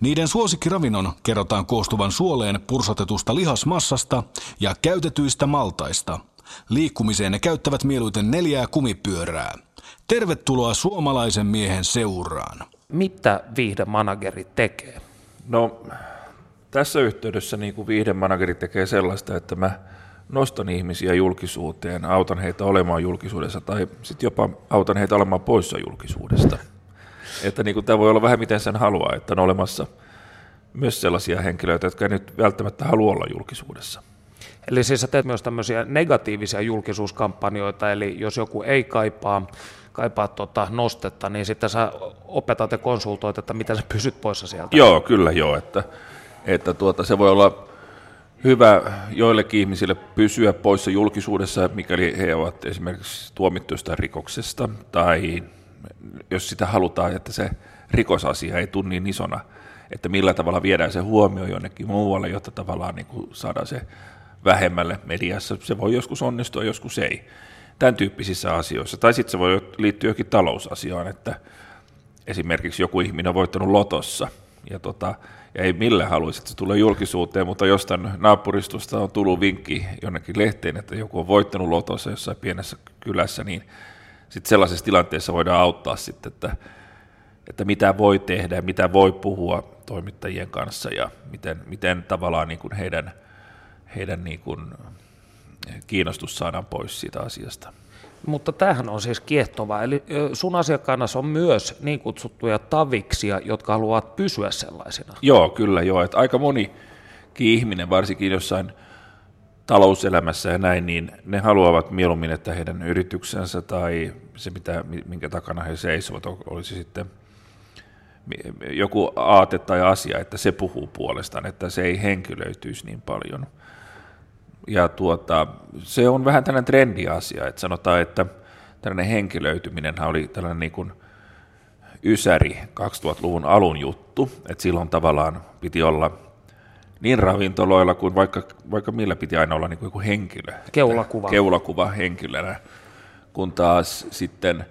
Niiden suosikkiravinnon kerrotaan koostuvan suoleen pursotetusta lihasmassasta ja käytetyistä maltaista. Liikkumiseen ne käyttävät mieluiten neljää kumipyörää. Tervetuloa suomalaisen miehen seuraan. Mitä viihdemanageri tekee? No, tässä yhteydessä niin kuin viihdemanageri tekee sellaista, että mä nostan ihmisiä julkisuuteen, autan heitä olemaan julkisuudessa tai sitten jopa autan heitä olemaan poissa julkisuudesta. Että niin kuin tämä voi olla vähän miten sen haluaa, että on olemassa myös sellaisia henkilöitä, jotka ei nyt välttämättä halua olla julkisuudessa. Eli siis sä teet myös tämmöisiä negatiivisia julkisuuskampanjoita, eli jos joku ei kaipaa, kaipaa tuota nostetta, niin sitten sä opetat ja konsultoit, että miten sä pysyt poissa sieltä. Joo, kyllä joo, että, että tuota, se voi olla hyvä joillekin ihmisille pysyä poissa julkisuudessa, mikäli he ovat esimerkiksi tuomittuista rikoksesta, tai jos sitä halutaan, että se rikosasia ei tunni niin isona, että millä tavalla viedään se huomio jonnekin muualle, jotta tavallaan niin kuin saadaan se vähemmälle mediassa. Se voi joskus onnistua, joskus ei. Tämän tyyppisissä asioissa. Tai sitten se voi liittyä jokin talousasiaan, että esimerkiksi joku ihminen on voittanut lotossa ja, tota, ja ei millään haluaisi, että se tulee julkisuuteen, mutta jostain naapuristosta on tullut vinkki jonnekin lehteen, että joku on voittanut lotossa jossain pienessä kylässä, niin sitten sellaisessa tilanteessa voidaan auttaa sitten, että, että mitä voi tehdä ja mitä voi puhua toimittajien kanssa ja miten, miten tavallaan niin kuin heidän, heidän niin kuin kiinnostus saadaan pois siitä asiasta. Mutta tämähän on siis kiehtova. Eli sun asiakkaana on myös niin kutsuttuja taviksia, jotka haluavat pysyä sellaisina. Joo, kyllä joo. Että aika moni ihminen, varsinkin jossain talouselämässä ja näin, niin ne haluavat mieluummin, että heidän yrityksensä tai se, mitä, minkä takana he seisovat, olisi sitten joku aate tai asia, että se puhuu puolestaan, että se ei henkilöityisi niin paljon. Ja tuota, se on vähän tällainen trendiasia, että sanotaan, että tällainen henkilöityminen oli tällainen niin kuin ysäri 2000-luvun alun juttu, että silloin tavallaan piti olla niin ravintoloilla kuin vaikka, vaikka millä piti aina olla niin kuin joku henkilö. Keulakuva. Keulakuva henkilönä, kun taas sitten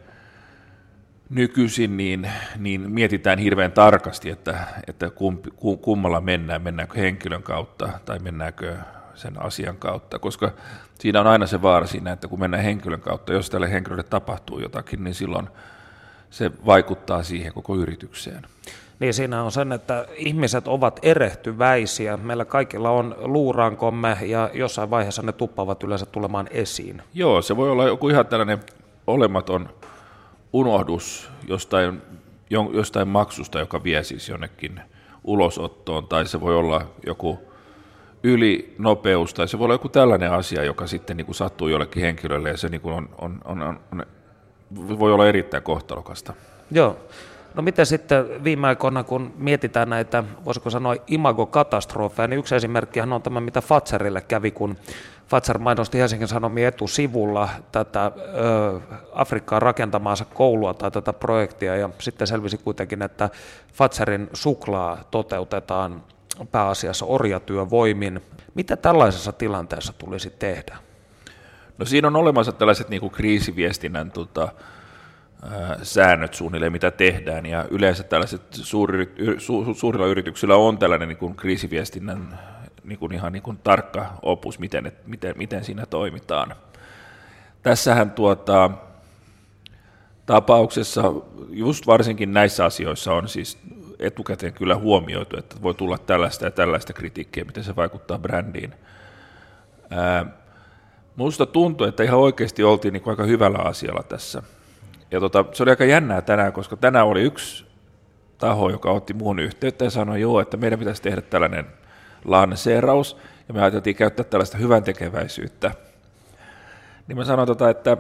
nykyisin niin, niin mietitään hirveän tarkasti, että, että kumpi, kummalla mennään, mennäänkö henkilön kautta tai mennäänkö sen asian kautta, koska siinä on aina se vaara siinä, että kun mennään henkilön kautta, jos tälle henkilölle tapahtuu jotakin, niin silloin se vaikuttaa siihen koko yritykseen niin siinä on sen, että ihmiset ovat erehtyväisiä. Meillä kaikilla on luurankomme ja jossain vaiheessa ne tuppavat yleensä tulemaan esiin. Joo, se voi olla joku ihan tällainen olematon unohdus jostain, jostain maksusta, joka vie siis jonnekin ulosottoon, tai se voi olla joku ylinopeus, tai se voi olla joku tällainen asia, joka sitten niin kuin sattuu jollekin henkilölle, ja se niin kuin on, on, on, on, on, voi olla erittäin kohtalokasta. Joo. No miten sitten viime aikoina, kun mietitään näitä, voisiko sanoa imagokatastrofeja, niin yksi esimerkkihän on tämä, mitä Fatserille kävi, kun Fatser mainosti Helsingin Sanomien etusivulla tätä ö, Afrikkaan rakentamaansa koulua tai tätä projektia, ja sitten selvisi kuitenkin, että Fatserin suklaa toteutetaan pääasiassa orjatyövoimin. Mitä tällaisessa tilanteessa tulisi tehdä? No siinä on olemassa tällaiset niin kuin kriisiviestinnän tota, säännöt suunnilleen, mitä tehdään, ja yleensä tällaiset suuri, su, suurilla yrityksillä on tällainen niin kuin kriisiviestinnän niin kuin ihan niin kuin tarkka opus, miten, miten, miten siinä toimitaan. Tässähän tuota, tapauksessa, just varsinkin näissä asioissa on siis etukäteen kyllä huomioitu, että voi tulla tällaista ja tällaista kritiikkiä, miten se vaikuttaa brändiin. Ää, Minusta tuntuu, että ihan oikeasti oltiin niin aika hyvällä asialla tässä – ja tota, se oli aika jännää tänään, koska tänään oli yksi taho, joka otti muun yhteyttä ja sanoi, joo, että meidän pitäisi tehdä tällainen lanseeraus, ja me ajateltiin käyttää tällaista hyvän tekeväisyyttä. Niin mä sanoin, tota, että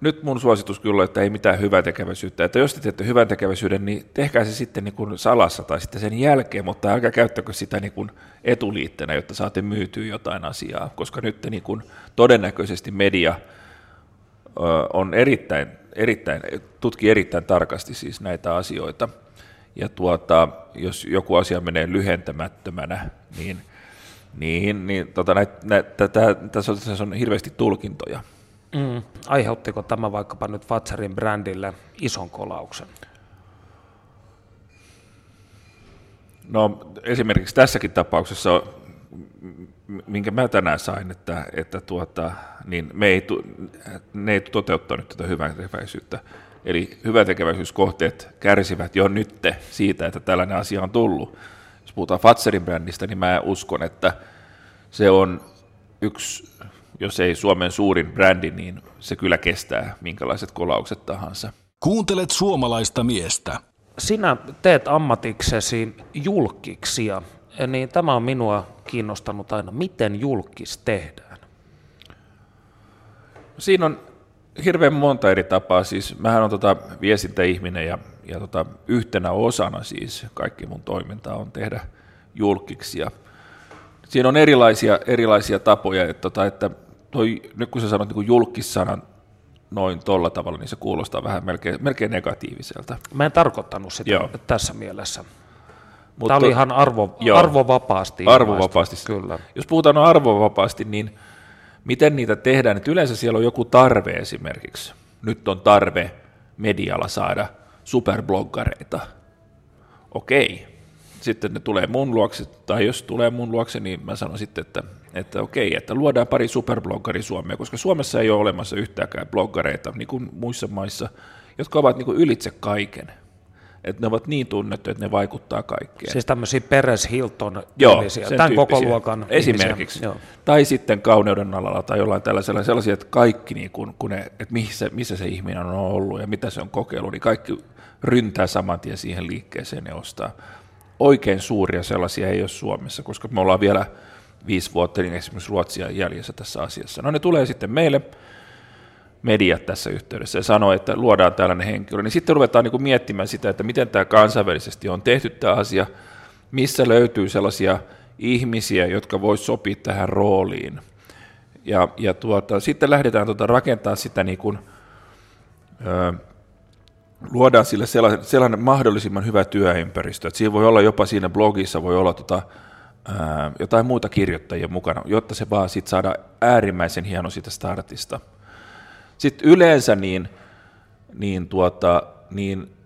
nyt mun suositus kyllä, että ei mitään hyvää tekeväisyyttä. Että jos te teette hyvän tekeväisyyden, niin tehkää se sitten niin kuin salassa tai sitten sen jälkeen, mutta älkää käyttäkö sitä niin kuin etuliitteenä, jotta saatte myytyä jotain asiaa, koska nyt niin kuin todennäköisesti media on erittäin, erittäin, tutkii erittäin tarkasti siis näitä asioita. Ja tuota, jos joku asia menee lyhentämättömänä, niin, niin, niin tota, näitä, tässä on, on hirveästi tulkintoja. Mm. Aiheuttiko tämä vaikkapa nyt Fatserin brändille ison kolauksen? No esimerkiksi tässäkin tapauksessa, minkä mä tänään sain, että, että tuota, niin me ei, ne ei toteuttanut tätä hyväntekeväisyyttä. Eli hyväntekeväisyyskohteet kärsivät jo nyt siitä, että tällainen asia on tullut. Jos puhutaan Fatserin brändistä, niin mä uskon, että se on yksi jos ei Suomen suurin brändi, niin se kyllä kestää minkälaiset kolaukset tahansa. Kuuntelet suomalaista miestä. Sinä teet ammatiksesi julkiksia, niin tämä on minua kiinnostanut aina. Miten julkis tehdään? Siinä on hirveän monta eri tapaa. Siis mähän on tota viestintäihminen ja, ja tota, yhtenä osana siis kaikki mun toiminta on tehdä julkiksia. Siinä on erilaisia, erilaisia tapoja, että, tota, että toi, nyt kun sä sanot niin julkissanan noin tolla tavalla, niin se kuulostaa vähän melkein, melkein negatiiviselta. Mä en tarkoittanut sitä Joo. tässä mielessä. Mutta, Tämä oli ihan arvo, joo, arvovapaasti. Arvovapaasti, kyllä. Jos puhutaan arvovapaasti, niin miten niitä tehdään? Että yleensä siellä on joku tarve esimerkiksi. Nyt on tarve medialla saada superbloggareita. Okei, sitten ne tulee mun luokse, tai jos tulee mun luokse, niin mä sanon sitten, että, että okei, että luodaan pari superbloggari Suomea, koska Suomessa ei ole olemassa yhtäkään bloggareita, niin kuin muissa maissa, jotka ovat niin kuin ylitse kaiken. Että ne ovat niin tunnettu, että ne vaikuttaa kaikkeen. Siis tämmöisiä Peres Hilton Joo, tämän koko luokan Esimerkiksi. Joo. Tai sitten kauneuden alalla tai jollain tällaisella sellaisia, että kaikki, niin kun, kun ne, että missä, missä se ihminen on ollut ja mitä se on kokeillut, niin kaikki ryntää saman tien siihen liikkeeseen ja ostaa oikein suuria sellaisia ei ole Suomessa, koska me ollaan vielä viisi vuotta niin esimerkiksi Ruotsia jäljessä tässä asiassa. No ne tulee sitten meille, mediat tässä yhteydessä ja sanoo, että luodaan tällainen henkilö, niin sitten ruvetaan niin kuin miettimään sitä, että miten tämä kansainvälisesti on tehty tämä asia, missä löytyy sellaisia ihmisiä, jotka voisivat sopia tähän rooliin. Ja, ja tuota, sitten lähdetään tuota rakentaa sitä niin kuin, ö, luodaan sille sellainen, sellainen mahdollisimman hyvä työympäristö, että siinä voi olla jopa siinä blogissa, voi olla tota, ää, jotain muita kirjoittajia mukana, jotta se vaan sit saada äärimmäisen hieno siitä startista. Sitten yleensä niin, niin, tuota, niin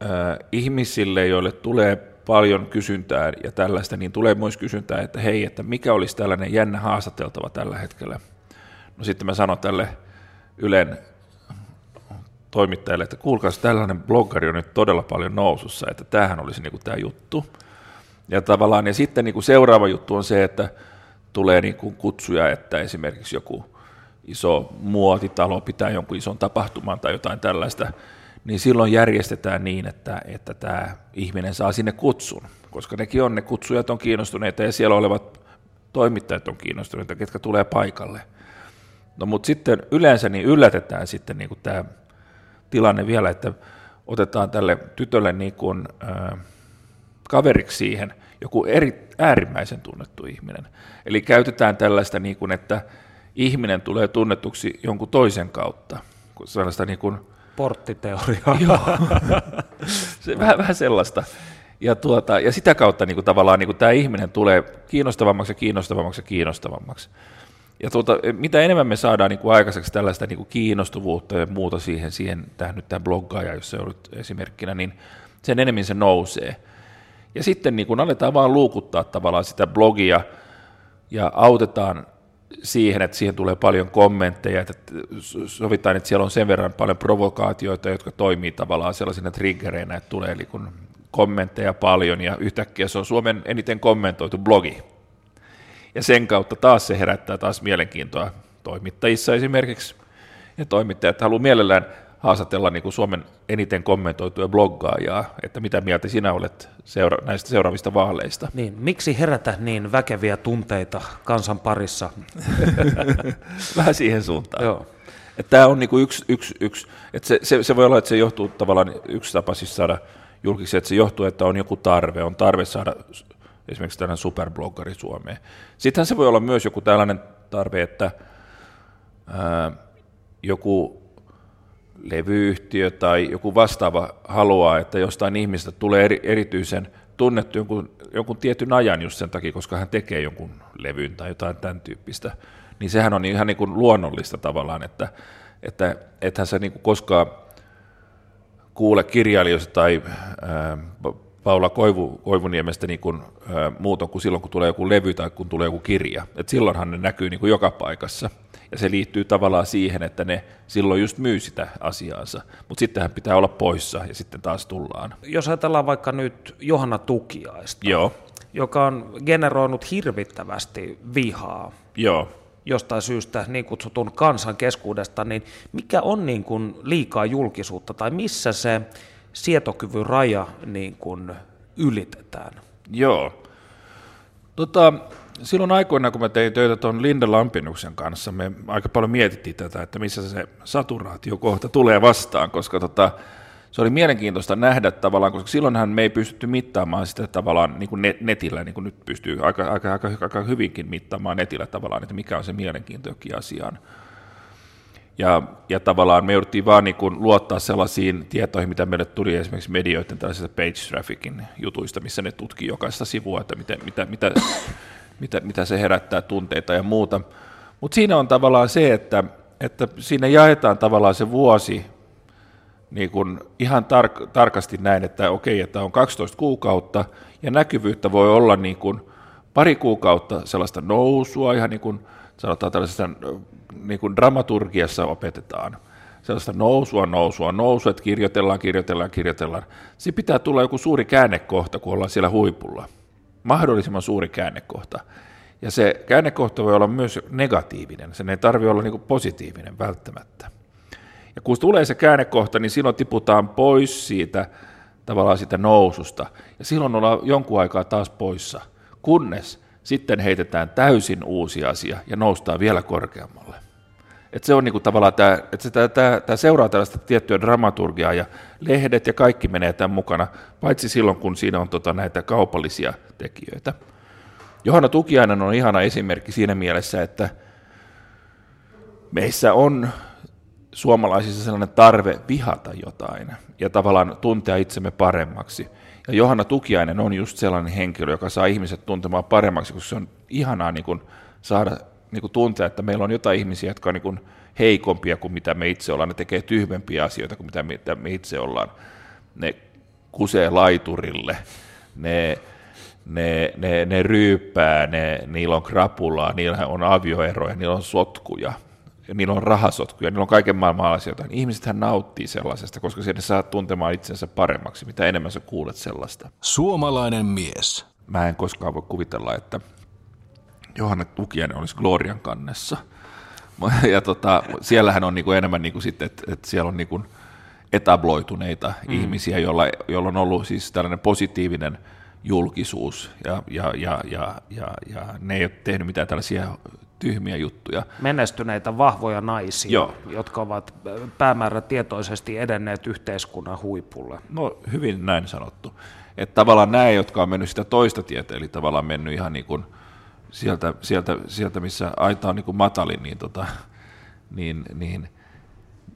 ää, ihmisille, joille tulee paljon kysyntää ja tällaista, niin tulee myös kysyntää, että hei, että mikä olisi tällainen jännä haastateltava tällä hetkellä. No sitten mä sanon tälle Ylen toimittajille, että kuulkaa, tällainen bloggari on nyt todella paljon nousussa, että tämähän olisi niin kuin tämä juttu. Ja tavallaan, ja sitten niin kuin seuraava juttu on se, että tulee niin kuin kutsuja, että esimerkiksi joku iso muotitalo pitää jonkun ison tapahtuman tai jotain tällaista, niin silloin järjestetään niin, että, että tämä ihminen saa sinne kutsun, koska nekin on, ne kutsujat on kiinnostuneita ja siellä olevat toimittajat on kiinnostuneita, ketkä tulee paikalle. No mutta sitten yleensä niin yllätetään sitten niin tämä tilanne vielä, että otetaan tälle tytölle niin kuin, äh, kaveriksi siihen joku eri, äärimmäisen tunnettu ihminen. Eli käytetään tällaista, niin kuin, että ihminen tulee tunnetuksi jonkun toisen kautta. Sellaista niin kuin, Porttiteoriaa. Joo, se, vähän, vähän sellaista. Ja, tuota, ja sitä kautta niin kuin, tavallaan niin kuin, tämä ihminen tulee kiinnostavammaksi ja kiinnostavammaksi ja kiinnostavammaksi. Ja tuota, mitä enemmän me saadaan niin kuin aikaiseksi tällaista niin kuin kiinnostuvuutta ja muuta siihen, siihen tähän nyt tämä bloggaaja, jos se on esimerkkinä, niin sen enemmän se nousee. Ja sitten niin kuin aletaan vaan luukuttaa tavallaan sitä blogia ja autetaan siihen, että siihen tulee paljon kommentteja, että sovitaan, että siellä on sen verran paljon provokaatioita, jotka toimii tavallaan sellaisina triggereinä, että tulee niin kuin kommentteja paljon ja yhtäkkiä se on Suomen eniten kommentoitu blogi ja sen kautta taas se herättää taas mielenkiintoa toimittajissa esimerkiksi. Ja toimittajat haluaa mielellään haastatella niin kuin Suomen eniten kommentoituja bloggaajaa, että mitä mieltä sinä olet seura- näistä seuraavista vaaleista. Niin, miksi herätä niin väkeviä tunteita kansan parissa? Vähän siihen suuntaan. Joo. Että tämä on niinku yksi, yksi, yksi että se, se, se, voi olla, että se johtuu tavallaan yksi tapa siis saada julkiksi, että se johtuu, että on joku tarve, on tarve saada esimerkiksi tällainen superbloggari Suomeen. Sittenhän se voi olla myös joku tällainen tarve, että ää, joku levyyhtiö tai joku vastaava haluaa, että jostain ihmistä tulee eri, erityisen tunnettu jonkun, jonkun tietyn ajan just sen takia, koska hän tekee jonkun levyn tai jotain tämän tyyppistä, niin sehän on ihan niin kuin luonnollista tavallaan, että, että ethän sä niin kuin koskaan kuule kirjailijoista tai ää, Paula Koivu, Koivuniemestä niin kuin, ää, muuton kuin silloin, kun tulee joku levy tai kun tulee joku kirja. Et silloinhan ne näkyy niin kuin joka paikassa. Ja se liittyy tavallaan siihen, että ne silloin just myy sitä asiaansa. Mutta sittenhän pitää olla poissa ja sitten taas tullaan. Jos ajatellaan vaikka nyt Johanna Tukiaista, Joo, joka on generoinut hirvittävästi vihaa joo. jostain syystä niin kutsutun kansan keskuudesta, niin mikä on niin kuin liikaa julkisuutta tai missä se sietokyvyn raja niin kuin ylitetään? Joo. Tota, silloin aikoina, kun mä tein töitä tuon Linda Lampinuksen kanssa, me aika paljon mietittiin tätä, että missä se saturaatiokohta tulee vastaan, koska tota, se oli mielenkiintoista nähdä tavallaan, koska silloinhan me ei pystytty mittaamaan sitä tavallaan niin kuin netillä, niin kuin nyt pystyy aika, aika, aika, aika hyvinkin mittaamaan netillä tavallaan, että mikä on se mielenkiinto jokin asiaan. Ja, ja tavallaan me jouduttiin vaan niin kuin luottaa sellaisiin tietoihin, mitä meille tuli esimerkiksi medioiden tällaisesta page trafficin jutuista, missä ne tutkii jokaista sivua, että mitä, mitä, mitä, mitä, mitä se herättää tunteita ja muuta. Mutta siinä on tavallaan se, että, että siinä jaetaan tavallaan se vuosi niin kuin ihan tar- tarkasti näin, että okei, että on 12 kuukautta ja näkyvyyttä voi olla niin kuin pari kuukautta sellaista nousua, ihan niin kuin sanotaan tällaisesta niin kuin dramaturgiassa opetetaan. Sellaista nousua, nousua, nousua, että kirjoitellaan, kirjoitellaan, kirjoitellaan. Siinä pitää tulla joku suuri käännekohta, kun ollaan siellä huipulla. Mahdollisimman suuri käännekohta. Ja se käännekohta voi olla myös negatiivinen. Sen ei tarvitse olla niin positiivinen välttämättä. Ja kun tulee se käännekohta, niin silloin tiputaan pois siitä tavallaan siitä noususta. Ja silloin ollaan jonkun aikaa taas poissa, kunnes sitten heitetään täysin uusi asia ja noustaan vielä korkeammalle. Et se on niinku tavallaan tämä, että tämä, tämä, tämä seuraa tällaista tiettyä dramaturgiaa ja lehdet ja kaikki menee tämän mukana, paitsi silloin kun siinä on tota näitä kaupallisia tekijöitä. Johanna Tukiainen on ihana esimerkki siinä mielessä, että meissä on suomalaisissa sellainen tarve vihata jotain ja tavallaan tuntea itsemme paremmaksi. Ja Johanna Tukiainen on just sellainen henkilö, joka saa ihmiset tuntemaan paremmaksi, koska se on ihanaa niin kuin saada niin kuin tuntea, että meillä on jotain ihmisiä, jotka on niin kuin heikompia kuin mitä me itse ollaan. Ne tekee tyhmempiä asioita kuin mitä me itse ollaan. Ne kusee laiturille, ne, ne, ne, ne ryyppää, ne, niillä on krapulaa, niillä on avioeroja, niillä on sotkuja, ja niillä on rahasotkuja, niillä on kaiken maailman asioita. Ihmisethän nauttii sellaisesta, koska siellä saa tuntemaan itsensä paremmaksi, mitä enemmän sä kuulet sellaista. Suomalainen mies. Mä en koskaan voi kuvitella, että Johanna Tukiainen olisi Glorian kannessa. Ja tota, siellähän on niinku enemmän niinku sitten, että, että siellä on niinku etabloituneita mm. ihmisiä, joilla, joilla on ollut siis tällainen positiivinen julkisuus ja, ja, ja, ja, ja, ja ne ei ole tehnyt mitään tällaisia tyhmiä juttuja. Menestyneitä vahvoja naisia, Joo. jotka ovat päämäärätietoisesti edenneet yhteiskunnan huipulle. No hyvin näin sanottu. Että tavallaan nämä, jotka on mennyt sitä toista tietä, eli tavallaan mennyt ihan niin kuin sieltä, sieltä, sieltä missä aita on niin kuin matalin, niin, tota, niin, niin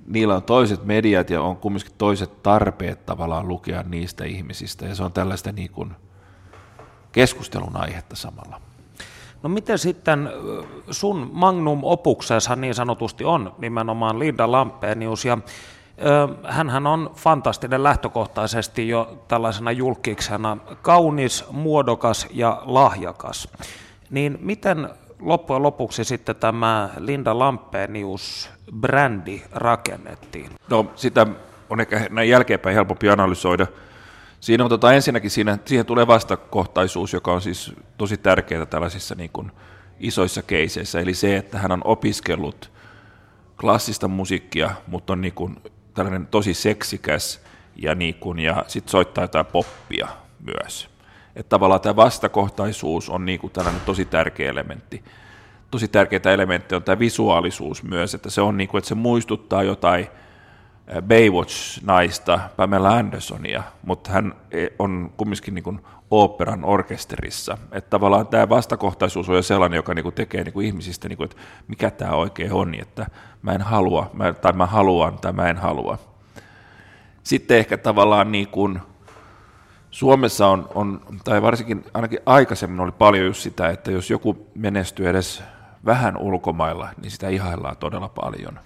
niillä on toiset mediat ja on kumminkin toiset tarpeet tavallaan lukea niistä ihmisistä, ja se on tällaista niin kuin keskustelun aihetta samalla. No miten sitten sun magnum opuksessa niin sanotusti on nimenomaan Linda Lampenius ja hän on fantastinen lähtökohtaisesti jo tällaisena julkiksena, kaunis, muodokas ja lahjakas. Niin miten loppujen lopuksi sitten tämä Linda Lampenius brändi rakennettiin? No sitä on ehkä näin jälkeenpäin helpompi analysoida. Siinä on tota, ensinnäkin siinä, siihen tulee vastakohtaisuus, joka on siis tosi tärkeää tällaisissa niin kuin isoissa keiseissä, eli se, että hän on opiskellut klassista musiikkia, mutta on niin kuin tällainen tosi seksikäs ja, niin kuin, ja sitten soittaa jotain poppia myös. Että tavallaan tämä vastakohtaisuus on niin kuin tällainen tosi tärkeä elementti. tosi tärkeitä elementtejä on tämä visuaalisuus myös, että se on niin kuin, että se muistuttaa jotain Baywatch-naista, Pamela Andersonia, mutta hän e, on kumminkin niin kuin oopperan orkesterissa. Että tavallaan tämä vastakohtaisuus on jo sellainen, joka niin kuin tekee niin kuin ihmisistä, niin kuin, että mikä tämä oikein on, niin että mä en halua, mä, tai mä haluan, tai mä en halua. Sitten ehkä tavallaan niin kuin, Suomessa on, on, tai varsinkin ainakin aikaisemmin oli paljon just sitä, että jos joku menestyy edes vähän ulkomailla, niin sitä ihaillaan todella paljon.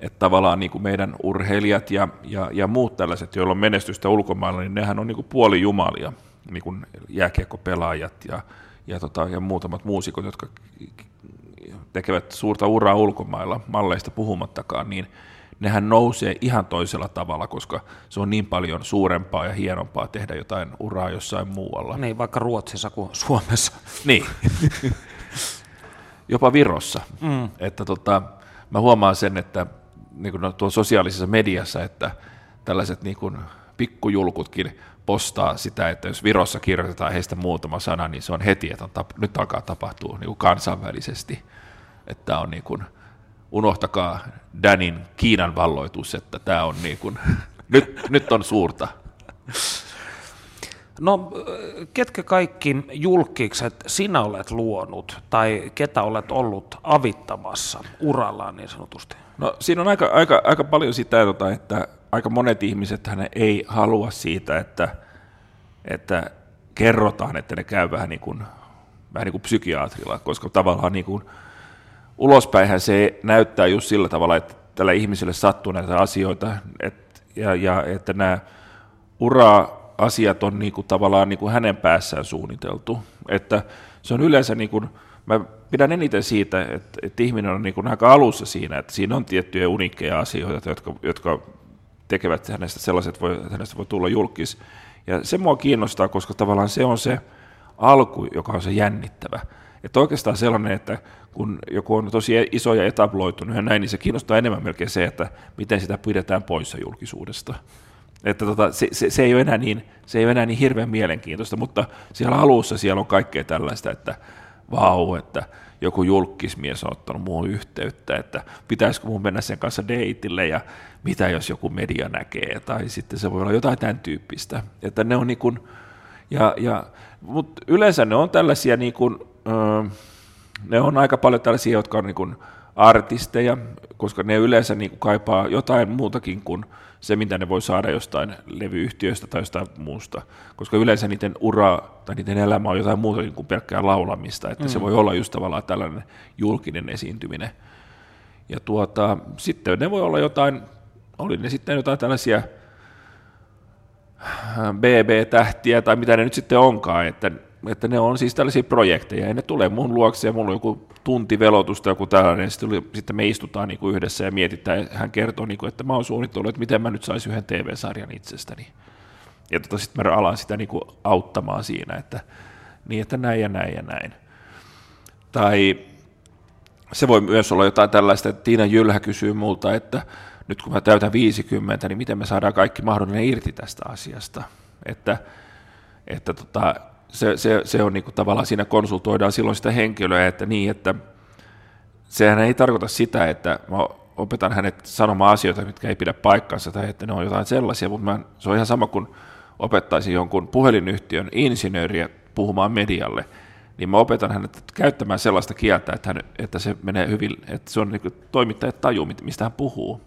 Että tavallaan niin kuin meidän urheilijat ja, ja, ja muut tällaiset, joilla on menestystä ulkomailla, niin nehän on niin kuin puolijumalia, niin kuin jääkiekkopelaajat ja, ja, tota, ja muutamat muusikot, jotka tekevät suurta uraa ulkomailla, malleista puhumattakaan, niin nehän nousee ihan toisella tavalla, koska se on niin paljon suurempaa ja hienompaa tehdä jotain uraa jossain muualla. Niin, vaikka Ruotsissa kuin Suomessa. Niin. Jopa Virossa. Mm. Että tota, mä huomaan sen, että niin kuin tuolla sosiaalisessa mediassa, että tällaiset niin kuin pikkujulkutkin postaa sitä, että jos Virossa kirjoitetaan heistä muutama sana, niin se on heti, että on tap- nyt alkaa tapahtua niin kuin kansainvälisesti. Että on niin kuin, unohtakaa Danin Kiinan valloitus, että tämä on niin kuin, nyt, nyt on suurta. No, ketkä kaikki julkikset sinä olet luonut tai ketä olet ollut avittamassa urallaan niin sanotusti? No siinä on aika, aika, aika paljon sitä, tota, että aika monet ihmiset hän ei halua siitä, että, että kerrotaan, että ne käy vähän niin kuin, vähän niin kuin psykiatrilla, koska tavallaan niin kuin, ulospäinhän se näyttää just sillä tavalla, että tällä ihmiselle sattuu näitä asioita, et, ja, ja että nämä ura-asiat on niin kuin, tavallaan niin kuin hänen päässään suunniteltu. Että se on yleensä, niin kuin, mä pidän eniten siitä, että, että ihminen on niin kuin aika alussa siinä, että siinä on tiettyjä unikkeja asioita, jotka, jotka tekevät hänestä sellaiset, voi, hänestä voi tulla julkis. Ja se mua kiinnostaa, koska tavallaan se on se alku, joka on se jännittävä. Että oikeastaan sellainen, että kun joku on tosi iso ja etabloitunut ja näin, niin se kiinnostaa enemmän melkein se, että miten sitä pidetään poissa julkisuudesta. Että tota, se, se, se, ei ole enää niin, se ei ole enää niin hirveän mielenkiintoista, mutta siellä alussa siellä on kaikkea tällaista, että vau, että joku julkismies on ottanut muuhun yhteyttä, että pitäisikö mun mennä sen kanssa deitille ja mitä jos joku media näkee, tai sitten se voi olla jotain tämän tyyppistä. Että ne on niin kuin, ja, ja, mutta yleensä ne on tällaisia niin kuin, ne on aika paljon tällaisia, jotka on niin kuin artisteja, koska ne yleensä niin kuin kaipaa jotain muutakin kuin se, mitä ne voi saada jostain levyyhtiöstä tai jostain muusta, koska yleensä niiden ura tai niiden elämä on jotain muuta kuin pelkkää laulamista, että mm. se voi olla just tavallaan tällainen julkinen esiintyminen. Ja tuota, sitten ne voi olla jotain, oli ne sitten jotain tällaisia BB-tähtiä tai mitä ne nyt sitten onkaan, että että ne on siis tällaisia projekteja, ja ne tulee mun luokse, ja mulla on joku tunti velotusta, joku tällainen, sitten, sitten me istutaan niin kuin yhdessä ja mietitään, ja hän kertoo, niin kuin, että mä oon suunnitellut, että miten mä nyt saisin yhden TV-sarjan itsestäni. Ja tota, sitten mä alan sitä niin kuin auttamaan siinä, että niin, että näin ja näin ja näin. Tai se voi myös olla jotain tällaista, että Tiina Jylhä kysyy multa, että nyt kun mä täytän 50, niin miten me saadaan kaikki mahdollinen irti tästä asiasta. Että, että tota, se, se, se on niin kuin tavallaan siinä konsultoidaan silloin sitä henkilöä, että niin, että sehän ei tarkoita sitä, että mä opetan hänet sanomaan asioita, mitkä ei pidä paikkansa tai että ne on jotain sellaisia, mutta mä, se on ihan sama kuin opettaisin jonkun puhelinyhtiön insinööriä puhumaan medialle, niin mä opetan hänet käyttämään sellaista kieltä, että, hän, että se menee hyvin, että se on niin toimittajat taju, mistä hän puhuu.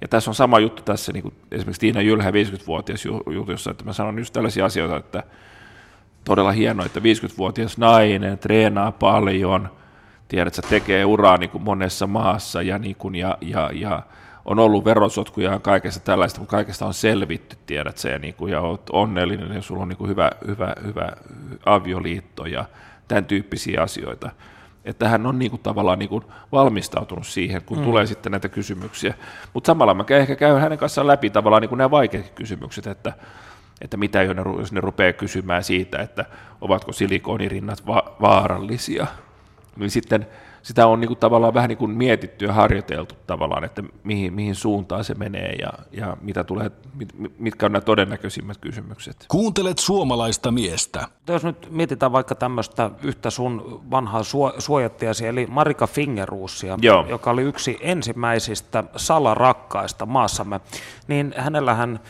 Ja tässä on sama juttu tässä, niin kuin esimerkiksi Tiina Jylhä 50-vuotias jutussa, että mä sanon just tällaisia asioita, että todella hienoa, että 50-vuotias nainen treenaa paljon, tiedät, että tekee uraa niin kuin monessa maassa ja, niin kuin, ja, ja, ja on ollut verosotkuja ja kaikesta tällaista, mutta kaikesta on selvitty, tiedät se, ja, niin kuin, ja olet onnellinen ja sulla on niin kuin hyvä, hyvä, hyvä avioliitto ja tämän tyyppisiä asioita. Että hän on niin kuin, tavallaan niin kuin valmistautunut siihen, kun mm. tulee sitten näitä kysymyksiä. Mutta samalla mä ehkä käyn hänen kanssaan läpi tavallaan niin kuin nämä vaikeat kysymykset, että että mitä jos ne rupeaa kysymään siitä, että ovatko silikonirinnat va- vaarallisia. niin sitten sitä on niin kuin tavallaan vähän niin kuin mietitty ja harjoiteltu tavallaan, että mihin, mihin suuntaan se menee ja, ja mitä tulee, mit, mitkä on nämä todennäköisimmät kysymykset. Kuuntelet suomalaista miestä. Jos nyt mietitään vaikka tämmöistä yhtä sun vanhaa suojattiasi, eli Marika Fingeruusia, Joo. joka oli yksi ensimmäisistä salarakkaista maassamme, niin hänellähän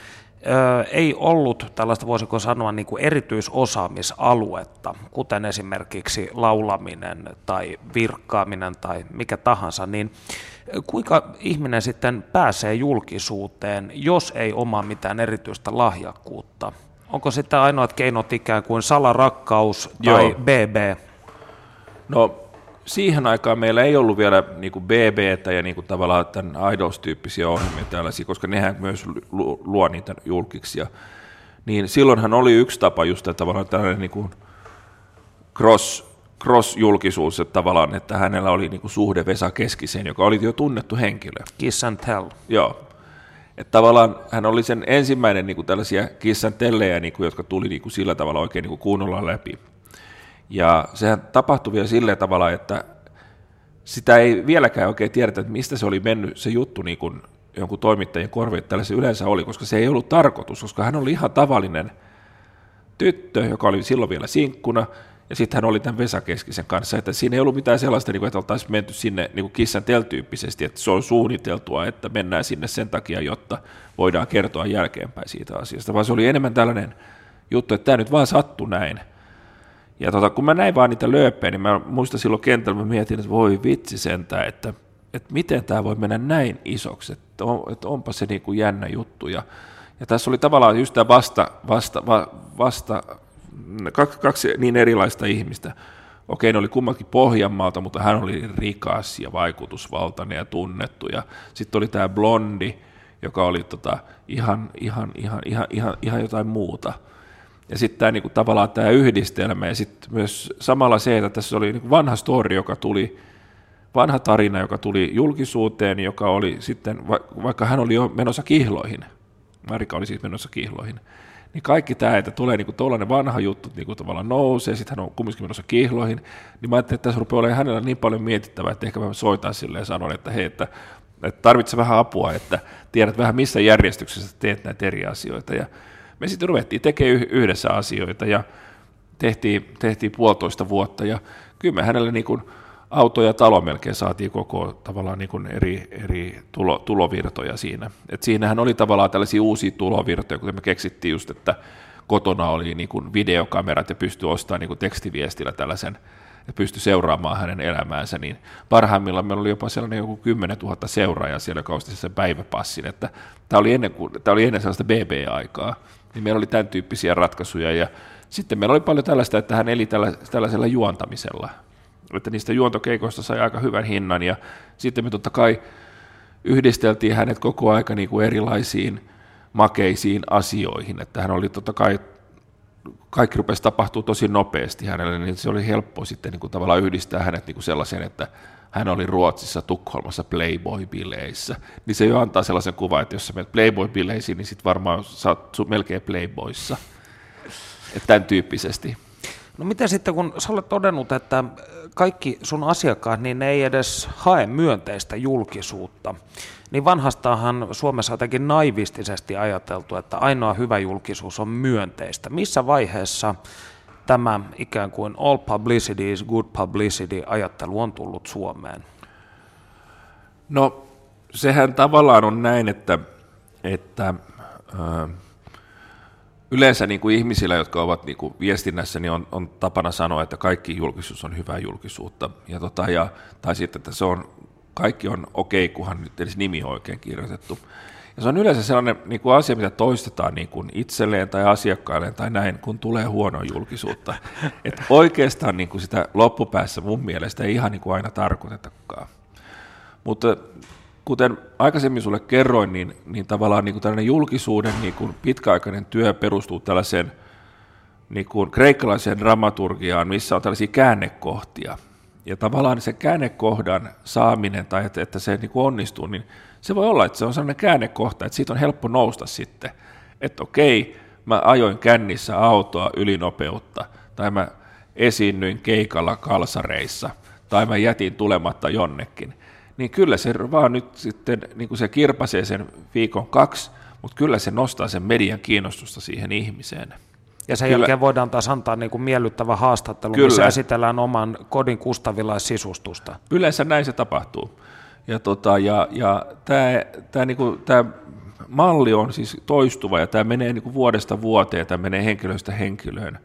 ei ollut tällaista, voisiko sanoa, niin kuin erityisosaamisaluetta, kuten esimerkiksi laulaminen tai virkkaaminen tai mikä tahansa, niin kuinka ihminen sitten pääsee julkisuuteen, jos ei omaa mitään erityistä lahjakkuutta? Onko sitten ainoat keinot ikään kuin salarakkaus tai Joo. BB? No siihen aikaan meillä ei ollut vielä niin kuin BBtä ja niin kuin tavallaan tämän Idols-tyyppisiä ohjelmia tällaisia, koska nehän myös luo niitä julkiksi. Niin silloinhan oli yksi tapa just että tavallaan tällainen niin kuin cross, cross-julkisuus, että tavallaan, että hänellä oli niin kuin suhde Vesa Keskiseen, joka oli jo tunnettu henkilö. Kiss and tell. Joo. Että tavallaan hän oli sen ensimmäinen niin kuin tällaisia kiss and tellejä, niin kuin, jotka tuli niin kuin sillä tavalla oikein niin kuin kuunnolla läpi. Ja sehän tapahtui vielä sillä tavalla, että sitä ei vieläkään oikein tiedetä, että mistä se oli mennyt se juttu niin kuin jonkun toimittajien korviin, että se yleensä oli, koska se ei ollut tarkoitus, koska hän oli ihan tavallinen tyttö, joka oli silloin vielä sinkkuna, ja sitten hän oli tämän Vesa Keskisen kanssa, että siinä ei ollut mitään sellaista, niin että oltaisiin menty sinne niin kuin kissan tyyppisesti, että se on suunniteltua, että mennään sinne sen takia, jotta voidaan kertoa jälkeenpäin siitä asiasta, vaan se oli enemmän tällainen juttu, että tämä nyt vaan sattui näin, ja tota, kun mä näin vaan niitä lööppejä, niin mä muistan silloin kentällä, mä mietin, että voi vitsi sentään, että, että miten tämä voi mennä näin isoksi, että, on, että onpa se niin kuin jännä juttu. Ja, ja tässä oli tavallaan just tämä vasta, vasta, va, vasta kaksi, kaksi niin erilaista ihmistä. Okei, ne oli kummankin Pohjanmaalta, mutta hän oli rikas ja vaikutusvaltainen ja tunnettu. Ja sitten oli tämä blondi, joka oli tota, ihan, ihan, ihan, ihan, ihan, ihan jotain muuta – ja sitten tämä niinku, tavallaan tämä yhdistelmä ja sitten myös samalla se, että tässä oli niinku vanha story, joka tuli, vanha tarina, joka tuli julkisuuteen, joka oli sitten, vaikka hän oli jo menossa kihloihin, Marika oli siis menossa kihloihin, niin kaikki tämä, että tulee niinku tuollainen vanha juttu niinku tavallaan nousee, sitten hän on kumminkin menossa kihloihin, niin mä ajattelin, että tässä rupeaa olemaan hänellä niin paljon mietittävää, että ehkä mä soitan sille ja sanon, että hei, että, että tarvitset vähän apua, että tiedät vähän missä järjestyksessä teet näitä eri asioita. Ja me sitten ruvettiin tekemään yhdessä asioita ja tehtiin, tehtiin puolitoista vuotta ja kyllä me hänelle niin kuin auto ja talo melkein saatiin koko tavallaan niin kuin eri, eri tulo, tulovirtoja siinä. Et siinähän oli tavallaan tällaisia uusia tulovirtoja, kuten me keksittiin just, että kotona oli niin kuin videokamerat ja pystyi ostamaan niin kuin tekstiviestillä tällaisen ja pystyi seuraamaan hänen elämäänsä, niin parhaimmillaan meillä oli jopa sellainen joku 10 000 seuraajaa siellä, joka osti sen päiväpassin, että tämä oli ennen, tämä oli ennen sellaista BB-aikaa, niin meillä oli tämän tyyppisiä ratkaisuja. Ja sitten meillä oli paljon tällaista, että hän eli tällaisella juontamisella, että niistä juontokeikoista sai aika hyvän hinnan. Ja sitten me totta kai yhdisteltiin hänet koko aika niin kuin erilaisiin makeisiin asioihin, että hän oli totta kai kaikki rupesi tapahtuu tosi nopeasti hänelle, niin se oli helppo sitten niin kuin tavallaan yhdistää hänet niin kuin sellaiseen, että hän oli Ruotsissa, Tukholmassa Playboy-bileissä, niin se jo antaa sellaisen kuvan, että jos sä menet Playboy-bileisiin, niin sitten varmaan sä oot melkein Playboyssa. Että tämän tyyppisesti. No miten sitten, kun sä olet todennut, että kaikki sun asiakkaat, niin ne ei edes hae myönteistä julkisuutta, niin vanhastahan Suomessa jotenkin naivistisesti ajateltu, että ainoa hyvä julkisuus on myönteistä. Missä vaiheessa tämä ikään kuin all publicity is good publicity ajattelu on tullut Suomeen? No sehän tavallaan on näin, että, että äh, yleensä niin kuin ihmisillä, jotka ovat niin kuin viestinnässä, niin on, on tapana sanoa, että kaikki julkisuus on hyvää julkisuutta. Ja tota, ja, tai sitten, että se on, kaikki on okei, okay, kunhan nyt edes nimi on oikein kirjoitettu. Ja se on yleensä sellainen niin kuin asia, mitä toistetaan niin kuin itselleen tai asiakkailleen tai näin, kun tulee huonoa julkisuutta. Että oikeastaan niin kuin sitä loppupäässä mun mielestä ei ihan niin kuin aina tarkoitetakaan. Mutta kuten aikaisemmin sulle kerroin, niin, niin tavallaan niin kuin tällainen julkisuuden niin kuin pitkäaikainen työ perustuu tällaiseen niin kuin kreikkalaiseen dramaturgiaan, missä on tällaisia käännekohtia. Ja tavallaan se käännekohdan saaminen tai että, että se niin kuin onnistuu, niin se voi olla, että se on sellainen käännekohta, että siitä on helppo nousta sitten, että okei, mä ajoin kännissä autoa ylinopeutta, tai mä esiinnyin keikalla kalsareissa, tai mä jätin tulematta jonnekin, niin kyllä se vaan nyt sitten, niin kuin se kirpasee sen viikon kaksi, mutta kyllä se nostaa sen median kiinnostusta siihen ihmiseen. Ja sen Kyllä. jälkeen voidaan taas antaa niin kuin miellyttävä haastattelu, Kyllä. missä esitellään oman kodin kustavilais-sisustusta. Yleensä näin se tapahtuu. Ja, tota, ja, ja tämä, tämä, niin kuin, tämä malli on siis toistuva ja tämä menee niin kuin vuodesta vuoteen, tämä menee henkilöstä henkilöön.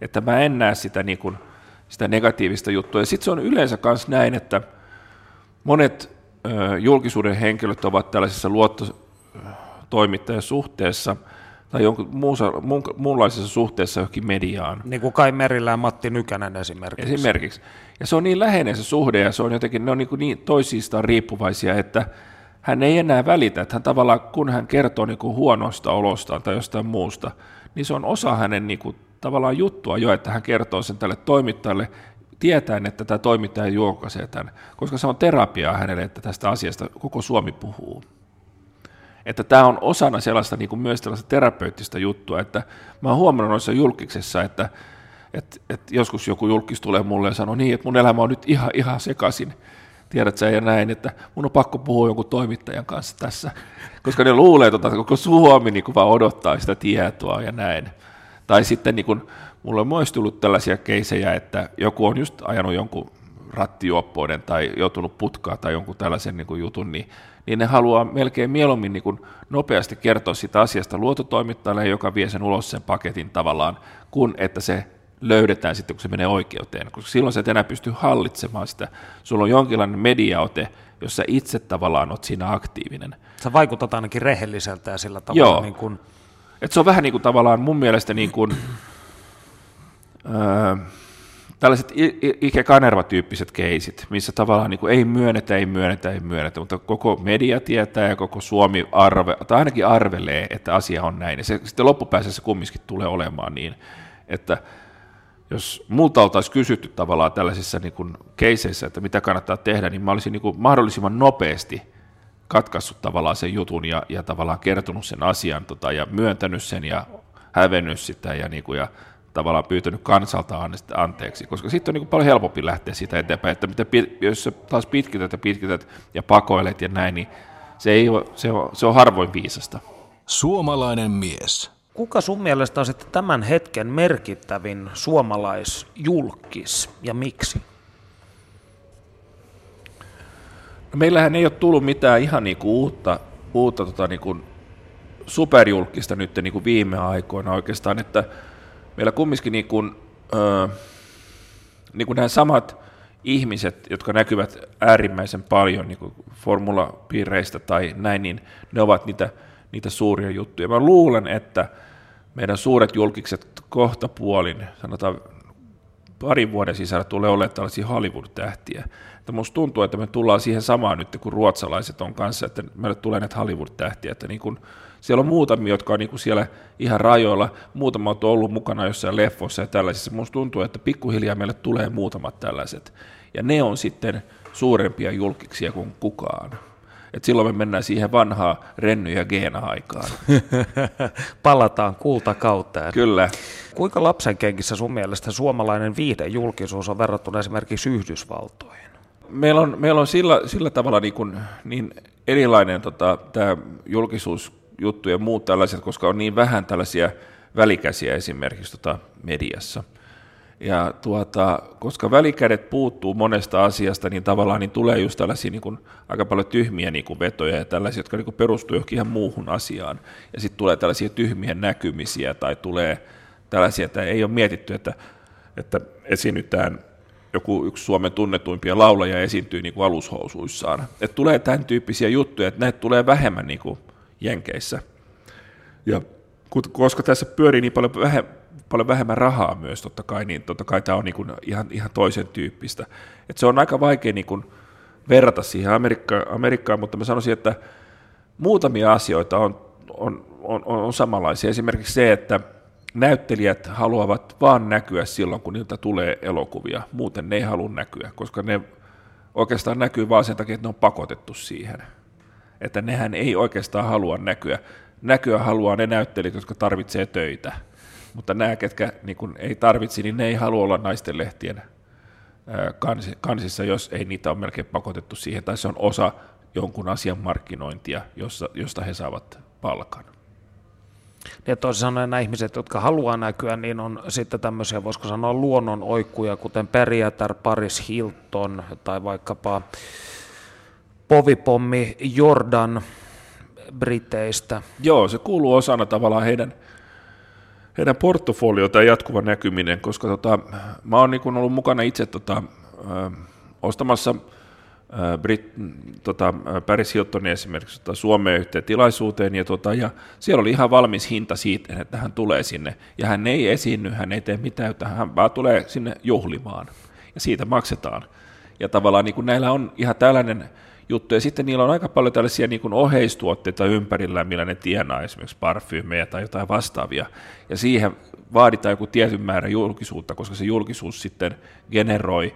Että mä en näe sitä, niin kuin, sitä negatiivista juttua. Ja sitten se on yleensä myös näin, että monet ö, julkisuuden henkilöt ovat tällaisessa luottotoimittajan suhteessa – tai jonkun muussa, muun, muunlaisessa suhteessa johonkin mediaan. Niin kuin Kai Merillä ja Matti Nykänen esimerkiksi. Esimerkiksi. Ja se on niin läheinen se suhde ja se on jotenkin, ne on niin, niin toisistaan riippuvaisia, että hän ei enää välitä, että hän tavallaan, kun hän kertoo niin kuin huonosta olostaan tai jostain muusta, niin se on osa hänen niin kuin, tavallaan juttua jo, että hän kertoo sen tälle toimittajalle, tietäen, että tämä toimittaja julkaisee tämän, koska se on terapiaa hänelle, että tästä asiasta koko Suomi puhuu. Että tämä on osana sellaista niin kuin myös tällaista terapeuttista juttua, että mä oon huomannut noissa julkisissa, että, että, että joskus joku julkis tulee mulle ja sanoo niin, että mun elämä on nyt ihan, ihan sekaisin, tiedät sä ja näin, että mun on pakko puhua jonkun toimittajan kanssa tässä, koska ne luulee, että koko Suomi niin kuin vaan odottaa sitä tietoa ja näin. Tai sitten niin kuin, mulla on myös tullut tällaisia keisejä, että joku on just ajanut jonkun rattijuoppoiden tai joutunut putkaa tai jonkun tällaisen niin kuin jutun, niin, niin ne haluaa melkein mieluummin niin kuin nopeasti kertoa sitä asiasta luototoimittajalle, joka vie sen ulos sen paketin tavallaan, kun että se löydetään sitten, kun se menee oikeuteen, koska silloin sä et enää pysty hallitsemaan sitä. Sulla on jonkinlainen mediaote, jossa itse tavallaan olet siinä aktiivinen. Sä vaikutat ainakin rehelliseltä ja sillä tavalla. Joo. Niin kuin... Et se on vähän niin kuin tavallaan mun mielestä niin kuin, öö, tällaiset Ike Kanerva-tyyppiset keisit, missä tavallaan niin kuin ei myönnetä, ei myönnetä, ei myönnetä, mutta koko media tietää ja koko Suomi arve, tai ainakin arvelee, että asia on näin. Ja se, sitten loppupäässä se kumminkin tulee olemaan niin, että jos multa oltaisiin kysytty tavallaan tällaisissa niin kuin keiseissä, että mitä kannattaa tehdä, niin mä olisin niin kuin mahdollisimman nopeasti katkaissut tavallaan sen jutun ja, ja tavallaan kertonut sen asian tota, ja myöntänyt sen ja hävennyt sitä ja, niin kuin, ja tavallaan pyytänyt kansalta anteeksi, koska sitten on niin paljon helpompi lähteä siitä eteenpäin, että mitä, jos sä taas pitkität ja pitkität ja pakoilet ja näin, niin se, ei ole, se, on, se on harvoin viisasta. Suomalainen mies. Kuka sun mielestä on sitten tämän hetken merkittävin suomalaisjulkis ja miksi? No meillähän ei ole tullut mitään ihan niinku uutta, uutta tota niinku superjulkista nyt niinku viime aikoina oikeastaan, että meillä kumminkin niin kuin, öö, niin kuin nämä samat ihmiset, jotka näkyvät äärimmäisen paljon niin kuin formulapiireistä tai näin, niin ne ovat niitä, niitä suuria juttuja. Mä luulen, että meidän suuret julkikset kohta puolin, sanotaan parin vuoden sisällä tulee olemaan tällaisia Hollywood-tähtiä. Että musta tuntuu, että me tullaan siihen samaan nyt, kun ruotsalaiset on kanssa, että meille tulee näitä Hollywood-tähtiä, että niin kuin siellä on muutamia, jotka on niin kuin siellä ihan rajoilla, muutama on ollut mukana jossain leffoissa ja tällaisissa. Minusta tuntuu, että pikkuhiljaa meille tulee muutamat tällaiset. Ja ne on sitten suurempia julkiksia kuin kukaan. Et silloin me mennään siihen vanhaan Renny ja Geena-aikaan. Palataan kultakauteen. Kyllä. Kuinka lapsenkenkissä sun mielestä suomalainen viihdejulkisuus on verrattuna esimerkiksi Yhdysvaltoihin? Meillä on, meillä on sillä, sillä tavalla niin, kuin, niin erilainen tota, tämä julkisuus juttu ja muut tällaiset, koska on niin vähän tällaisia välikäsiä esimerkiksi tota mediassa. Ja tuota, koska välikädet puuttuu monesta asiasta, niin tavallaan niin tulee just tällaisia niin kuin, aika paljon tyhmiä niin kuin vetoja ja tällaisia, jotka niin kuin perustuu johonkin ihan muuhun asiaan. Ja sitten tulee tällaisia tyhmiä näkymisiä tai tulee tällaisia, että ei ole mietitty, että, että esiinnytään joku yksi Suomen tunnetuimpia laulajia esiintyy niin kuin alushousuissaan. Että tulee tämän tyyppisiä juttuja, että näitä tulee vähemmän niin kuin Jenkeissä. Ja koska tässä pyörii niin paljon, vähe, paljon vähemmän rahaa myös totta kai, niin totta kai tämä on niin kuin ihan, ihan toisen tyyppistä. Et se on aika vaikea niin kuin verrata siihen Amerikka, Amerikkaan, mutta mä sanoisin, että muutamia asioita on, on, on, on samanlaisia. Esimerkiksi se, että näyttelijät haluavat vaan näkyä silloin, kun niiltä tulee elokuvia. Muuten ne ei halua näkyä, koska ne oikeastaan näkyy vaan sen takia, että ne on pakotettu siihen että nehän ei oikeastaan halua näkyä. Näkyä haluaa ne näyttelijät, jotka tarvitsee töitä. Mutta nämä, ketkä niin kun ei tarvitse, niin ne ei halua olla naisten lehtien kansissa, jos ei niitä ole melkein pakotettu siihen, tai se on osa jonkun asian markkinointia, jossa, josta he saavat palkan. Ja toisin sanoen nämä ihmiset, jotka haluaa näkyä, niin on sitten tämmöisiä, voisiko sanoa, luonnon oikkuja, kuten Periatar, Paris Hilton tai vaikkapa Povipommi Jordan Briteistä. Joo, se kuuluu osana tavallaan heidän, heidän portfoliota ja jatkuva näkyminen, koska tota, mä oon niin ollut mukana itse tota, ö, ostamassa – Brit, tota, Paris Hilton esimerkiksi tota, Suomeen yhteen tilaisuuteen, ja, tota, ja siellä oli ihan valmis hinta siitä, että hän tulee sinne, ja hän ei esiinny, hän ei tee mitään, hän vaan tulee sinne juhlimaan, ja siitä maksetaan. Ja tavallaan niin näillä on ihan tällainen juttu, ja sitten niillä on aika paljon tällaisia niin kuin oheistuotteita ympärillä, millä ne tienaa, esimerkiksi parfyymejä tai jotain vastaavia, ja siihen vaaditaan joku tietyn määrä julkisuutta, koska se julkisuus sitten generoi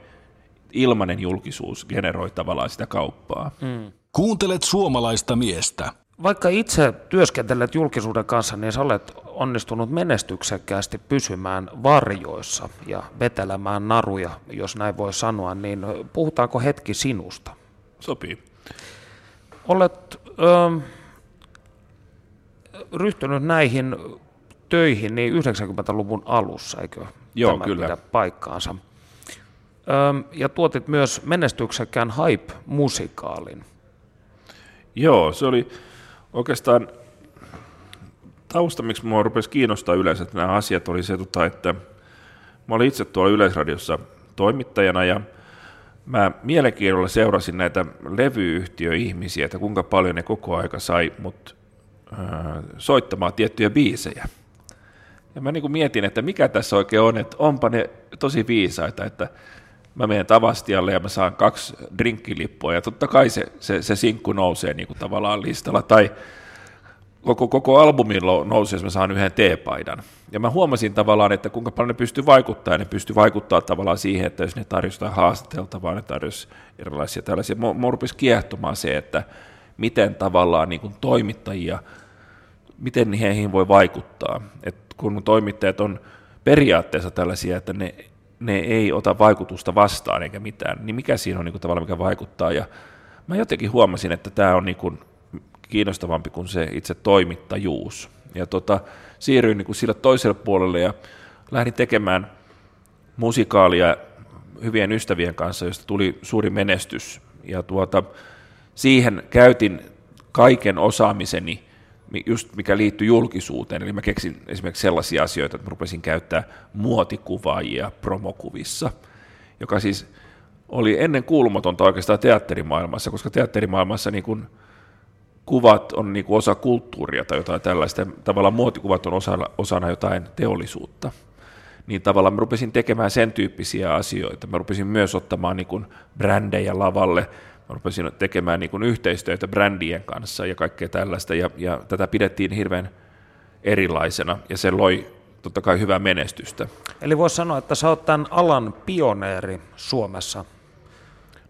ilmainen julkisuus generoi tavallaan sitä kauppaa. Mm. Kuuntelet suomalaista miestä. Vaikka itse työskentelet julkisuuden kanssa, niin sä olet onnistunut menestyksekkäästi pysymään varjoissa ja vetelemään naruja, jos näin voi sanoa, niin puhutaanko hetki sinusta? Sopii. Olet ö, ryhtynyt näihin töihin niin 90-luvun alussa, eikö Joo, tämä kyllä. pidä paikkaansa? ja tuotit myös menestyksekkään Hype-musikaalin. Joo, se oli oikeastaan tausta, miksi minua rupesi kiinnostaa yleensä että nämä asiat, oli se, tota, että mä olin itse tuolla Yleisradiossa toimittajana ja mä mielenkiinnolla seurasin näitä levyyhtiöihmisiä, että kuinka paljon ne koko aika sai mut äh, soittamaan tiettyjä biisejä. Ja mä niin mietin, että mikä tässä oikein on, että onpa ne tosi viisaita, että mä menen Tavastialle ja mä saan kaksi drinkkilippua ja totta kai se, se, se sinkku nousee niin kuin tavallaan listalla tai koko, koko albumin nousee, jos mä saan yhden teepaidan. Ja mä huomasin tavallaan, että kuinka paljon ne pystyy vaikuttamaan, ne pystyy vaikuttaa tavallaan siihen, että jos ne tarjosi haastateltavaa, ne tarjosi erilaisia tällaisia, mua rupesi kiehtomaan se, että miten tavallaan niin kuin toimittajia, miten heihin voi vaikuttaa. Et kun toimittajat on periaatteessa tällaisia, että ne ne ei ota vaikutusta vastaan eikä mitään, niin mikä siinä on niin kuin, tavallaan, mikä vaikuttaa. Ja mä jotenkin huomasin, että tämä on niin kuin, kiinnostavampi kuin se itse toimittajuus. Ja tota, siirryin niin kuin sillä toiselle puolelle ja lähdin tekemään musikaalia hyvien ystävien kanssa, josta tuli suuri menestys. Ja tuota, siihen käytin kaiken osaamiseni just mikä liittyy julkisuuteen. Eli mä keksin esimerkiksi sellaisia asioita, että mä rupesin käyttää muotikuvaajia promokuvissa, joka siis oli ennen kuulumatonta oikeastaan teatterimaailmassa, koska teatterimaailmassa niin kun kuvat on niin kuin osa kulttuuria tai jotain tällaista, tavallaan muotikuvat on osana, osana jotain teollisuutta. Niin tavallaan mä rupesin tekemään sen tyyppisiä asioita. Mä rupesin myös ottamaan niin kuin brändejä lavalle, mä rupesin tekemään niin kuin yhteistyötä brändien kanssa ja kaikkea tällaista, ja, ja tätä pidettiin hirveän erilaisena, ja se loi totta kai hyvää menestystä. Eli voisi sanoa, että sä oot tämän alan pioneeri Suomessa.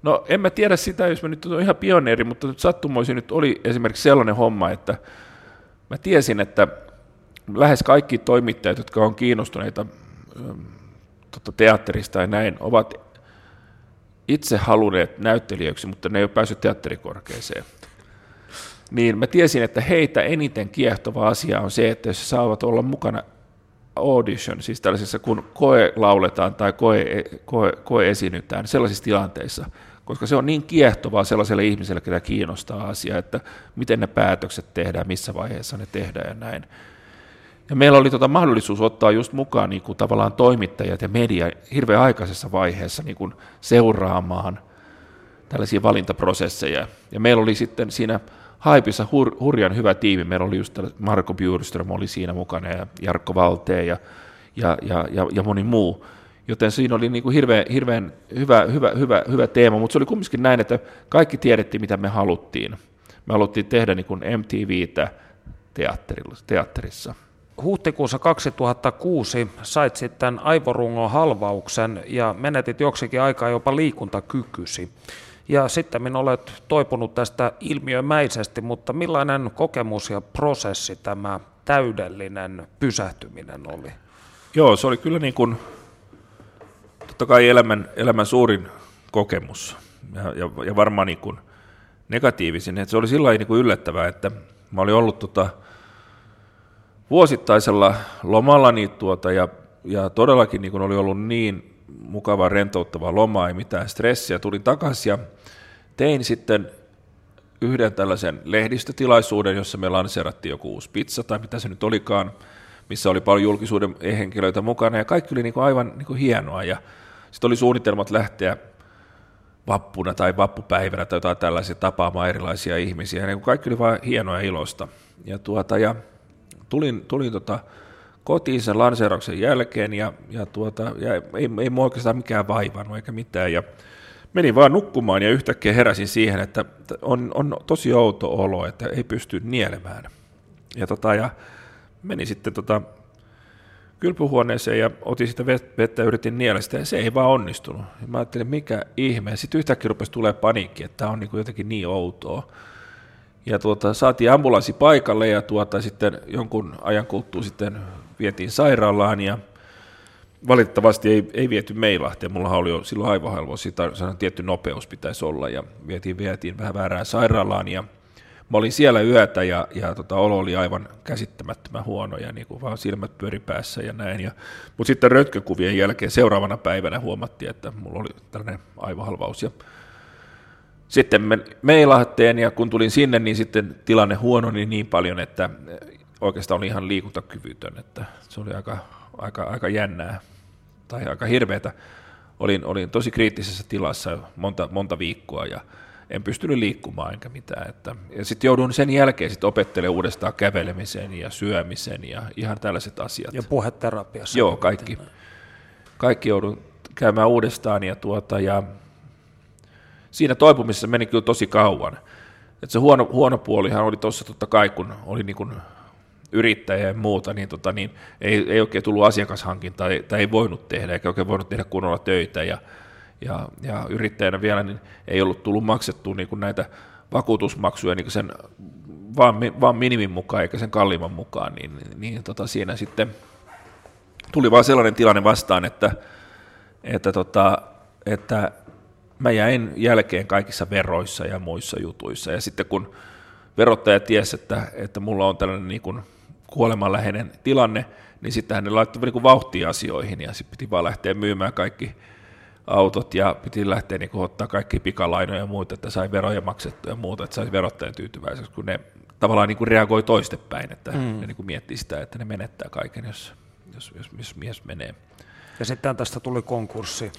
No en mä tiedä sitä, jos mä nyt olen ihan pioneeri, mutta sattumoisin nyt oli esimerkiksi sellainen homma, että mä tiesin, että lähes kaikki toimittajat, jotka on kiinnostuneita tota, teatterista ja näin, ovat itse halunneet näyttelijöiksi, mutta ne ei ole päässyt teatterikorkeeseen. Niin mä tiesin, että heitä eniten kiehtova asia on se, että jos saavat olla mukana audition, siis tällaisessa kun koe lauletaan tai koe, koe, koe esiinnytään, sellaisissa tilanteissa, koska se on niin kiehtovaa sellaiselle ihmiselle, ketä kiinnostaa asia, että miten ne päätökset tehdään, missä vaiheessa ne tehdään ja näin. Ja meillä oli tota mahdollisuus ottaa just mukaan niin kuin tavallaan toimittajat ja media hirveän aikaisessa vaiheessa niin kuin seuraamaan tällaisia valintaprosesseja. Ja meillä oli sitten siinä Haipissa hur, hurjan hyvä tiimi. Meillä oli just Marko Bjurström oli siinä mukana ja Jarkko Valteen ja, ja, ja, ja, ja moni muu. Joten siinä oli niin kuin hirveän, hirveän hyvä, hyvä, hyvä, hyvä teema, mutta se oli kumminkin näin, että kaikki tiedettiin, mitä me haluttiin. Me haluttiin tehdä niin kuin MTVtä teatterissa huhtikuussa 2006 sait sitten aivorungon halvauksen ja menetit joksikin aikaa jopa liikuntakykysi. Ja sitten olet toipunut tästä ilmiömäisesti, mutta millainen kokemus ja prosessi tämä täydellinen pysähtyminen oli? Joo, se oli kyllä niin kuin totta kai elämän, elämän suurin kokemus ja, ja, ja varmaan niin kuin negatiivisin. Että se oli sillä niin kuin yllättävää, että mä olin ollut tota, vuosittaisella lomallani tuota, ja, ja todellakin niin kuin oli ollut niin mukava rentouttava loma, ei mitään stressiä. Tulin takaisin ja tein sitten yhden tällaisen lehdistötilaisuuden, jossa me lanseerattiin joku uusi pizza tai mitä se nyt olikaan, missä oli paljon julkisuuden henkilöitä mukana ja kaikki oli niin kuin aivan niin kuin hienoa ja sitten oli suunnitelmat lähteä vappuna tai vappupäivänä tai jotain tällaisia tapaamaan erilaisia ihmisiä. Ja niin kaikki oli vain hienoa ja ilosta. Ja, tuota, ja tulin, tulin tota, kotiin sen lanseerauksen jälkeen ja, ja, tuota, ja ei, ei mua oikeastaan mikään vaivannut eikä mitään. Ja menin vaan nukkumaan ja yhtäkkiä heräsin siihen, että on, on tosi outo olo, että ei pysty nielemään. Ja, tota, ja menin sitten tota, kylpyhuoneeseen ja otin sitä vettä ja yritin nielestä ja se ei vaan onnistunut. Ja mä ajattelin, mikä ihme. Sitten yhtäkkiä rupesi tulee paniikki, että tämä on niin kuin jotenkin niin outoa. Ja tuota, saatiin ambulanssi paikalle ja tuota, sitten jonkun ajan kuluttua sitten vietiin sairaalaan ja valitettavasti ei, ei viety Meilahteen. Mulla oli jo silloin aivohalvo, siitä tietty nopeus pitäisi olla ja vietiin, vietiin vähän väärään sairaalaan ja mä olin siellä yötä ja, ja tota, olo oli aivan käsittämättömän huono ja niin kuin vaan silmät pyöri päässä ja näin. Ja, mutta sitten rötkökuvien jälkeen seuraavana päivänä huomattiin, että mulla oli tällainen aivohalvaus. Ja sitten me Meilahteen ja kun tulin sinne, niin sitten tilanne huononi niin paljon, että oikeastaan oli ihan liikuntakyvytön, että se oli aika, aika, aika jännää tai aika hirveätä. Olin, olin tosi kriittisessä tilassa monta, monta viikkoa ja en pystynyt liikkumaan enkä mitään. Että, ja sitten joudun sen jälkeen sit opettelemaan uudestaan kävelemisen ja syömisen ja ihan tällaiset asiat. Ja puheterapiassa. Joo, kaikki, kaikki joudun käymään uudestaan ja, tuota, ja siinä toipumisessa meni kyllä tosi kauan. Et se huono, huono puolihan oli tuossa totta kai, kun oli niin kuin yrittäjä ja muuta, niin, tota, niin ei, ei oikein tullut asiakashankintaa tai ei voinut tehdä, eikä oikein voinut tehdä kunnolla töitä. Ja, ja, ja yrittäjänä vielä niin ei ollut tullut maksettua niin kuin näitä vakuutusmaksuja niin kuin sen vaan, vaan minimin mukaan eikä sen kalliimman mukaan, niin, niin, niin tota, siinä sitten tuli vaan sellainen tilanne vastaan, että, että, tota, että mä jäin jälkeen kaikissa veroissa ja muissa jutuissa. Ja sitten kun verottaja tiesi, että, että mulla on tällainen niin kuin kuolemanläheinen tilanne, niin sitten hän laittoi niin kuin vauhtia asioihin ja sitten piti vaan lähteä myymään kaikki autot ja piti lähteä niin ottaa kaikki pikalainoja ja muuta, että sai veroja maksettua ja muuta, että saisi verottajan tyytyväiseksi, kun ne tavallaan niin kuin reagoi toistepäin, että mm. ne niin kuin miettii sitä, että ne menettää kaiken, jos, jos, jos, jos mies menee. Ja sitten tästä tuli konkurssi.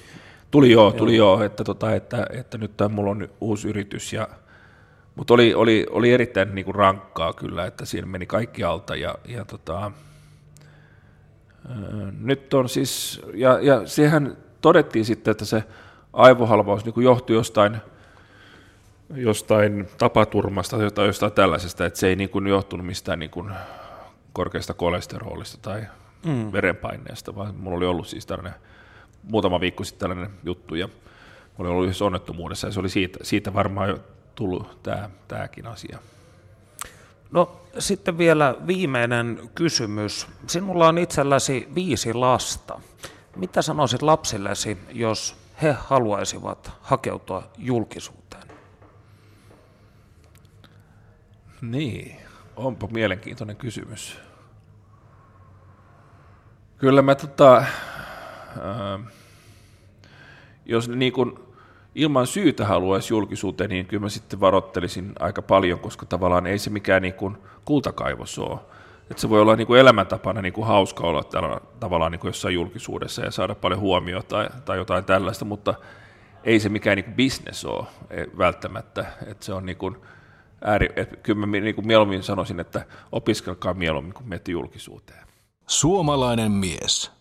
Tuli joo, tuli joo, joo että, tota, että, että nyt tämä mulla on uusi yritys ja mutta oli, oli, oli erittäin niin kuin rankkaa kyllä, että siinä meni kaikki alta ja, ja tota, nyt on siis, ja, ja siihen todettiin sitten, että se aivohalvaus niin johtui jostain, jostain tapaturmasta tai jostain tällaisesta, että se ei niin kuin johtunut mistään niin kuin korkeasta kolesterolista tai mm. verenpaineesta, vaan mulla oli ollut siis tällainen muutama viikko sitten tällainen juttu ja oli ollut yhdessä onnettomuudessa ja se oli siitä, siitä varmaan tullut tämä, tämäkin asia. No sitten vielä viimeinen kysymys. Sinulla on itselläsi viisi lasta. Mitä sanoisit lapsillesi, jos he haluaisivat hakeutua julkisuuteen? Niin, onpa mielenkiintoinen kysymys. Kyllä mä tota, äh, jos niin kun ilman syytä haluaisi julkisuuteen, niin kyllä mä sitten varoittelisin aika paljon, koska tavallaan ei se mikään niin kultakaivos ole. Että se voi olla niin kuin elämäntapana niin kuin hauska olla tällä, tavallaan niin kuin jossain julkisuudessa ja saada paljon huomiota tai, tai jotain tällaista, mutta ei se mikään niin business ole välttämättä. Että se on niin kuin ääri, että kyllä mä niin kuin mieluummin sanoisin, että opiskelkaa mieluummin kuin menette julkisuuteen. Suomalainen mies.